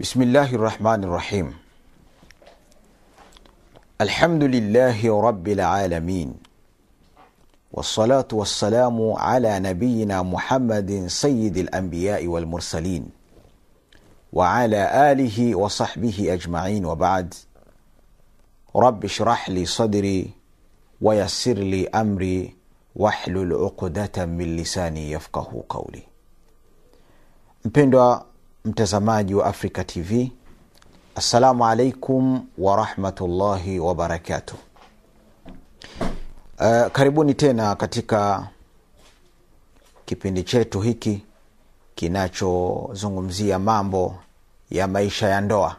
بسم الله الرحمن الرحيم الحمد لله رب العالمين والصلاة والسلام على نبينا محمد سيد الأنبياء والمرسلين وعلى آله وصحبه أجمعين وبعد رب اشرح لي صدري ويسر لي أمري واحلل عقدة من lisani yafqahu qauli. Mpendwa mtazamaji wa Africa TV, assalamu alaikum warahmatullahi wabarakatuh. Uh, karibuni tena katika kipindi chetu hiki kinachozungumzia mambo ya maisha ya ndoa,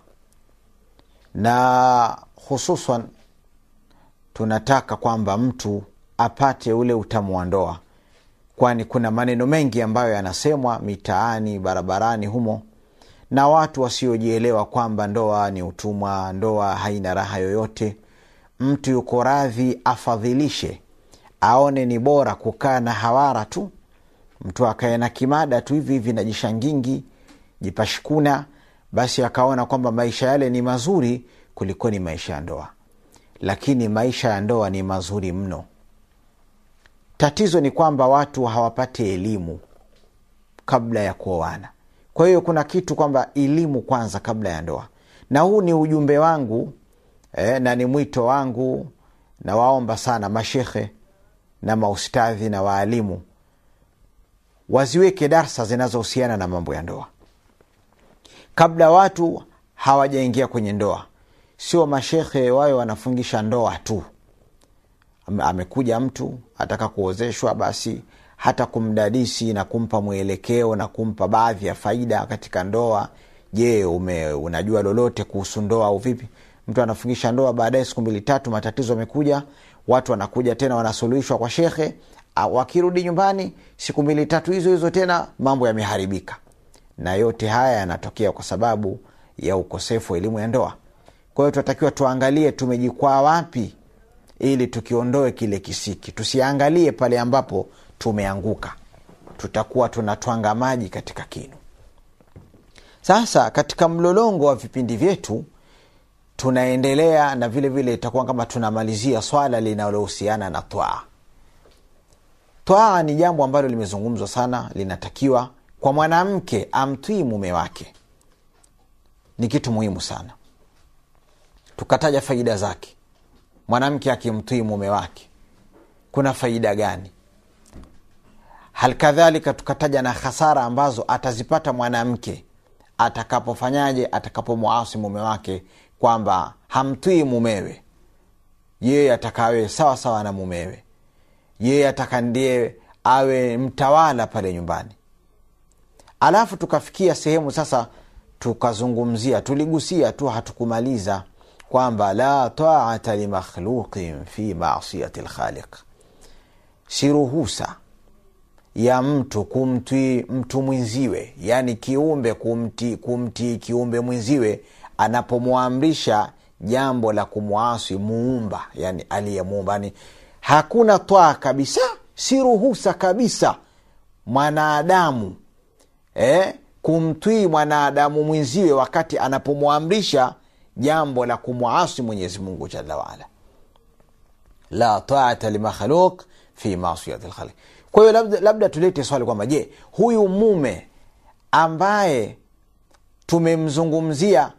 na hususan tunataka kwamba mtu apate ule utamu wa ndoa, kwani kuna maneno mengi ambayo yanasemwa mitaani, barabarani humo na watu wasiojielewa kwamba ndoa ni utumwa, ndoa haina raha yoyote. Mtu yuko radhi afadhilishe, aone ni bora kukaa na hawara tu, mtu akae na kimada tu hivi hivi na jishangingi jipashikuna, basi akaona kwamba maisha yale ni mazuri kuliko ni maisha ya ndoa. Lakini maisha ya ndoa ni mazuri mno. Tatizo ni kwamba watu hawapati elimu kabla ya kuoana. Kwa hiyo kuna kitu kwamba elimu kwanza kabla ya ndoa, na huu ni ujumbe wangu eh, na ni mwito wangu. Nawaomba sana mashekhe na maustadhi na waalimu waziweke darsa zinazohusiana na mambo ya ndoa kabla watu hawajaingia kwenye ndoa. Sio mashekhe wayo wanafungisha ndoa tu. Amekuja mtu ataka kuozeshwa, basi hata kumdadisi na kumpa mwelekeo na kumpa baadhi ya faida katika ndoa. Je, ume unajua lolote kuhusu ndoa au vipi? Mtu anafungisha ndoa, baadaye siku mbili tatu matatizo amekuja, watu wanakuja tena wanasuluhishwa kwa shekhe, wakirudi nyumbani siku mbili tatu hizo hizo tena mambo yameharibika. Na yote haya yanatokea kwa sababu ya ukosefu wa elimu ya ndoa. Kwa hiyo tunatakiwa tuangalie tumejikwaa wapi, ili tukiondoe kile kisiki, tusiangalie pale ambapo tumeanguka, tutakuwa tunatwanga maji katika kinu. Sasa katika mlolongo wa vipindi vyetu tunaendelea na vile vile itakuwa kama tunamalizia swala linalohusiana na twaa. Twaa ni jambo ambalo limezungumzwa sana, linatakiwa kwa mwanamke amtwii mume wake, ni kitu muhimu sana. Tukataja faida zake. Mwanamke akimtwii mume wake kuna faida gani? Halikadhalika tukataja na hasara ambazo atazipata mwanamke atakapofanyaje, atakapomwasi mume wake, kwamba hamtwii mumewe, yeye atakawe sawa sawa na mumewe, yeye ataka ndiye awe mtawala pale nyumbani. Alafu tukafikia sehemu sasa, tukazungumzia, tuligusia tu, hatukumaliza kwamba la taata limakhluqin fi masiyati lkhaliq, si ruhusa ya mtu kumtii mtu mwenziwe, yani kiumbe kumtii kumtii kiumbe mwenziwe anapomwamrisha jambo la kumwasi muumba, yani aliyemuumba. Yani hakuna twaa kabisa, si ruhusa kabisa mwanadamu eh, kumtwii mwanadamu mwenziwe wakati anapomwamrisha jambo la kumwasi Mwenyezi Mungu jalla waala. La taata limakhluq fi masiyati lkhaliq. Kwa hiyo labda, labda tulete swali kwamba je, huyu mume ambaye tumemzungumzia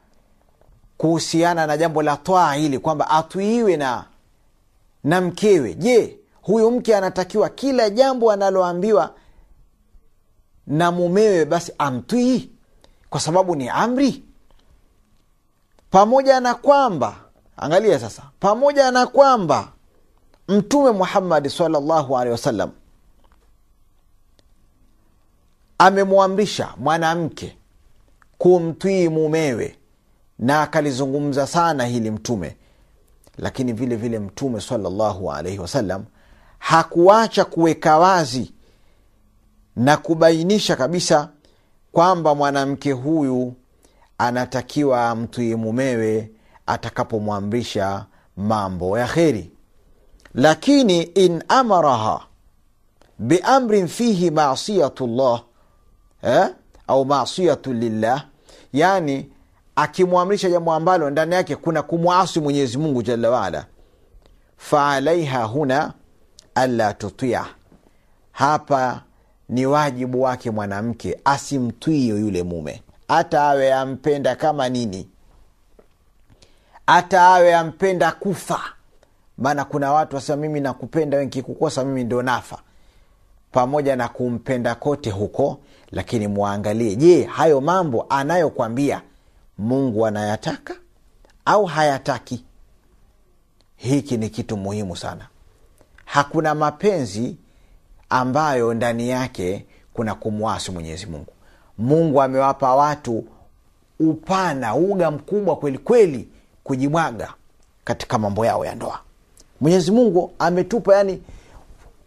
kuhusiana na jambo la twaa hili kwamba atwiiwe na na mkewe, je, huyu mke anatakiwa kila jambo analoambiwa na mumewe basi amtwii kwa sababu ni amri? Pamoja na kwamba, angalia sasa, pamoja na kwamba Mtume Muhammadi salllahu alehi wasallam amemwamrisha mwanamke kumtwii mumewe na akalizungumza sana hili Mtume, lakini vile vile Mtume sallallahu alaihi wasallam hakuacha kuweka wazi na kubainisha kabisa kwamba mwanamke huyu anatakiwa amtwii mumewe atakapomwamrisha mambo ya kheri, lakini in amaraha biamrin fihi masiyatu llah eh? au masiyatu lillah, yani akimwamrisha jambo ambalo ndani yake kuna kumwasi mwenyezi mungu jalla waala. Faalaiha huna alla tutia. Hapa ni wajibu wake mwanamke asimtwii yule mume. Hata awe ampenda kama nini. Hata awe ampenda kufa. Maana kuna watu wasema mimi nakupenda nkikukosa mimi ndo nafa. Pamoja na kumpenda kote huko lakini mwangalie je hayo mambo anayokwambia mungu anayataka au hayataki? Hiki ni kitu muhimu sana. Hakuna mapenzi ambayo ndani yake kuna kumwasi mwenyezi mungu. Mungu amewapa watu upana uga mkubwa kweli kweli kujimwaga katika mambo yao ya ndoa. Mwenyezi mungu ametupa yani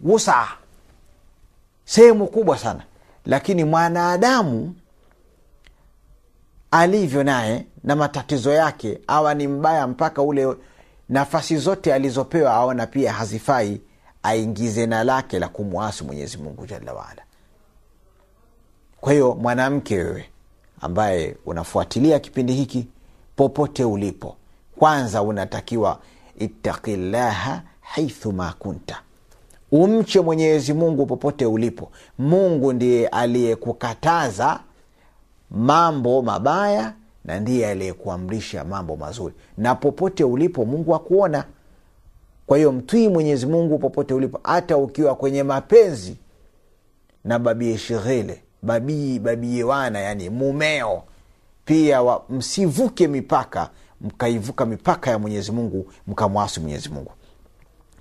wusaa sehemu kubwa sana lakini mwanadamu alivyo naye na matatizo yake awa ni mbaya mpaka ule nafasi zote alizopewa aona pia hazifai aingize na lake la kumwasi mwenyezi mungu jalla waala. Kwa hiyo mwanamke wewe ambaye unafuatilia kipindi hiki popote ulipo kwanza unatakiwa ittaqillaha haithuma kunta umche mwenyezi mungu popote ulipo. Mungu ndiye aliyekukataza mambo mabaya na ndiye aliyekuamrisha mambo mazuri. Na popote ulipo mungu akuona kwa hiyo mtwii mwenyezi mungu popote ulipo hata ukiwa kwenye mapenzi na babie shighile babii babie wana yani mumeo. Pia wa, msivuke mipaka mkaivuka mipaka ya mwenyezi mungu mkamwasi mwenyezi mungu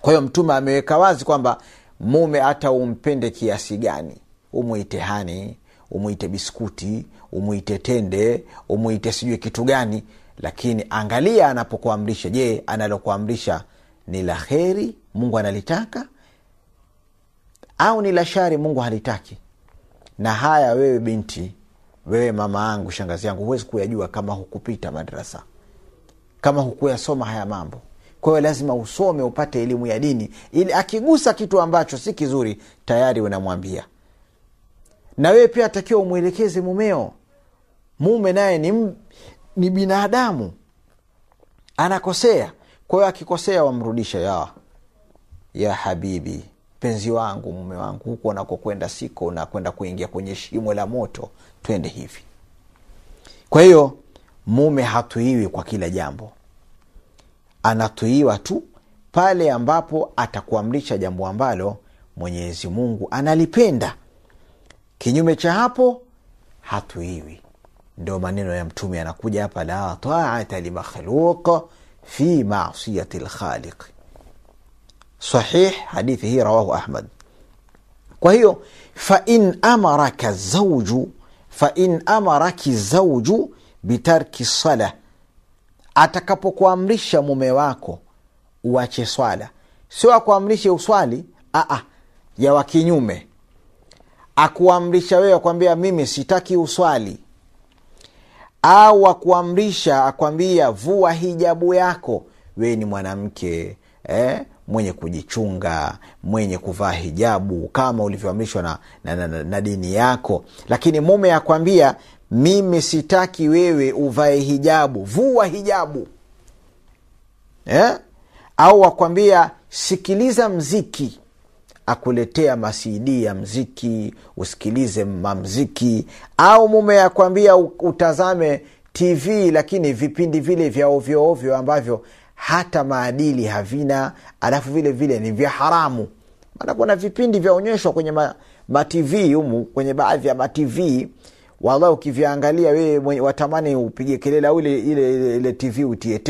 kwa hiyo mtume ameweka wazi kwamba mume hata umpende kiasi gani umwite hani umwite biskuti umwite tende umwite sijui kitu gani lakini angalia anapokuamrisha. Je analokuamrisha ni la kheri mungu analitaka au ni la shari mungu halitaki? Na haya wewe binti wewe mama yangu shangazi yangu huwezi kuyajua kama hukupita madrasa kama hukuyasoma haya mambo kwa hiyo lazima usome upate elimu ya dini. Ili akigusa kitu ambacho si kizuri tayari unamwambia. Na wewe pia atakiwa umwelekeze mumeo. Mume naye ni, ni binadamu. Anakosea. Kwa hiyo akikosea wamrudisha ya ya habibi mpenzi wangu mume wangu huku unakokwenda siko unakwenda kuingia kwenye shimo la moto. Twende hivi. Kwa hiyo mume hatuiwi kwa kila jambo anatuiwa tu pale ambapo atakuamrisha jambo ambalo mwenyezi mungu analipenda. Kinyume cha hapo hatuiwi. Ndo maneno ya mtume anakuja hapa la taata limakhluq fi masiyati lkhaliq. Sahih hadithi hii rawahu ahmad. Kwa hiyo fain amaraka zauju fain amaraki zauju bitarki sala atakapokuamrisha mume wako uache swala. Sio akuamrishe uswali aa ya wakinyume akuamrisha wewe akwambia mimi sitaki uswali. Au akuamrisha akwambia vua hijabu yako. Wewe ni mwanamke eh, mwenye kujichunga mwenye kuvaa hijabu kama ulivyoamrishwa na, na, na, na, na dini yako. Lakini mume akwambia mimi sitaki wewe uvae hijabu. Vua hijabu. Eh? au wakwambia sikiliza mziki. Akuletea masidi ya mziki usikilize mamziki au mume akwambia utazame tv lakini vipindi vile vya ovyoovyo ambavyo hata maadili havina alafu vile vile ni vya haramu. Maana kuna vipindi vyaonyeshwa kwenye ma, matv humu kwenye baadhi ya matv wallahi ukivyaangalia wewe watamani upige kelele au ile, ile, ile, tv utie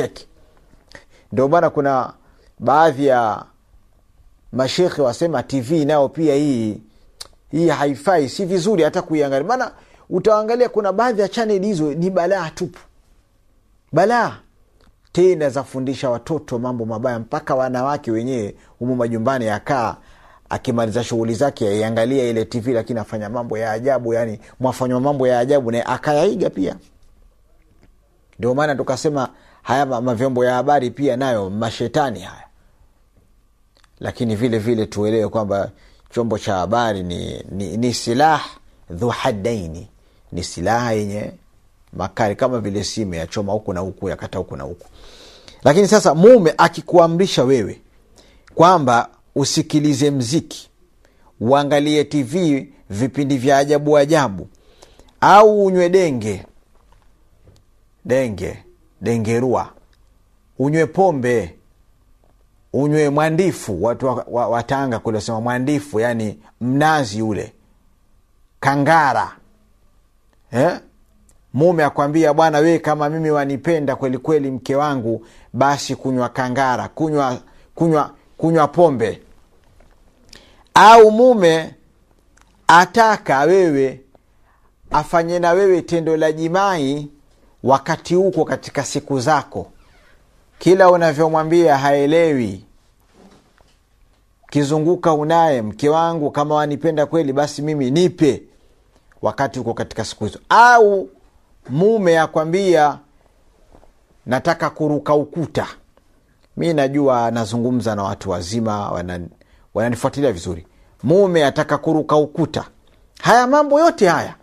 ndio maana kuna baadhi ya mashekhe wasema tv nayo pia hii hii haifai si vizuri hata kuiangalia. Maana utaangalia kuna baadhi ya chaneli hizo ni balaa tupu. Balaa. Tena zafundisha watoto mambo mabaya mpaka wanawake wenyewe humu majumbani yakaa akimaliza shughuli zake aiangalia ile tv lakini afanya mambo ya ajabu yani mwafanywa mambo ya ajabu naye akayaiga pia. Ndio maana tukasema haya mavyombo ya habari pia nayo mashetani haya. Lakini vile vile tuelewe kwamba chombo cha habari ni, ni, ni silah dhuhadaini ni silaha yenye makari kama vile simu yachoma huku na huku yakata huku na huku. Lakini sasa mume akikuamrisha wewe kwamba usikilize mziki uangalie tv vipindi vya ajabu ajabu au unywe denge denge dengerua unywe pombe unywe mwandifu watu wa, wa, watanga kule mwandifu yani mnazi ule kangara eh? mume akwambia bwana wee kama mimi wanipenda kweli kweli mke wangu basi kunywa kangara kunywa kunywa kunywa pombe. Au mume ataka wewe afanye na wewe tendo la jimai wakati huko katika siku zako. Kila unavyomwambia haelewi. Kizunguka unaye mke wangu kama wanipenda kweli basi mimi nipe wakati huko katika siku hizo. Au mume akwambia nataka kuruka ukuta mi najua nazungumza na watu wazima wanan, wananifuatilia vizuri. Mume ataka kuruka ukuta. Haya mambo yote haya.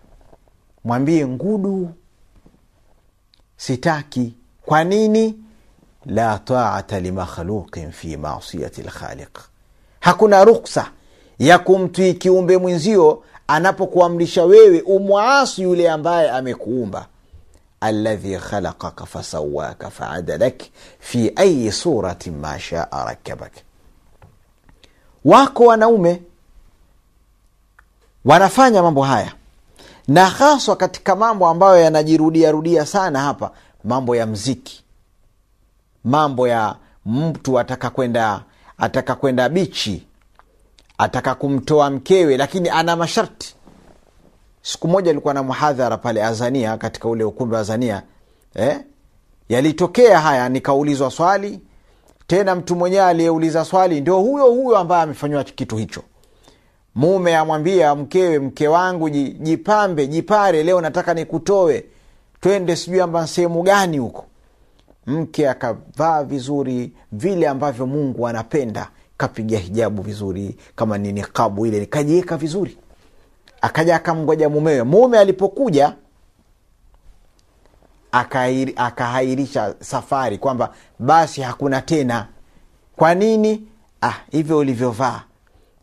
Mwambie ngudu sitaki. Kwa nini? La taata limakhluqin fi masiyati lkhaliq. Hakuna ruksa ya kumtwi kiumbe mwenzio anapokuamrisha wewe umwasi yule ambaye amekuumba aladhi khalaqaka fasawaka faadalak fi ayi surati ma shaa rakabak wako wanaume wanafanya mambo haya. Na haswa katika mambo ambayo yanajirudiarudia sana hapa mambo ya mziki. Mambo ya mtu ataka kwenda ataka kwenda bichi ataka kumtoa mkewe lakini ana masharti siku moja alikuwa na muhadhara pale azania katika ule ukumbi wa azania. Eh? yalitokea haya nikaulizwa swali tena mtu mwenyewe aliyeuliza swali ndio huyo huyo ambaye amefanyiwa kitu hicho. Mume amwambia mkewe mke wangu jipambe jipare leo nataka nikutoe. Twende sijui amba sehemu gani huko. Mke akavaa vizuri vile ambavyo mungu anapenda kapiga hijabu vizuri kama ni nikabu ile nikajiweka vizuri akaja akamgoja mumewe. Mume alipokuja akahairisha safari kwamba basi hakuna tena. Kwa nini? Ah, hivyo ulivyovaa.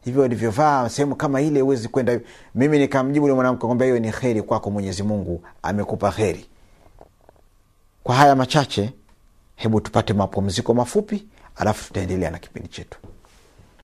Hivyo ulivyovaa sehemu kama ile huwezi kwenda. Mimi nikamjibu ule mwanamke kwamba hiyo ni kheri kwako mwenyezi mungu amekupa kheri. Kwa haya machache hebu tupate mapumziko mafupi alafu tutaendelea na kipindi chetu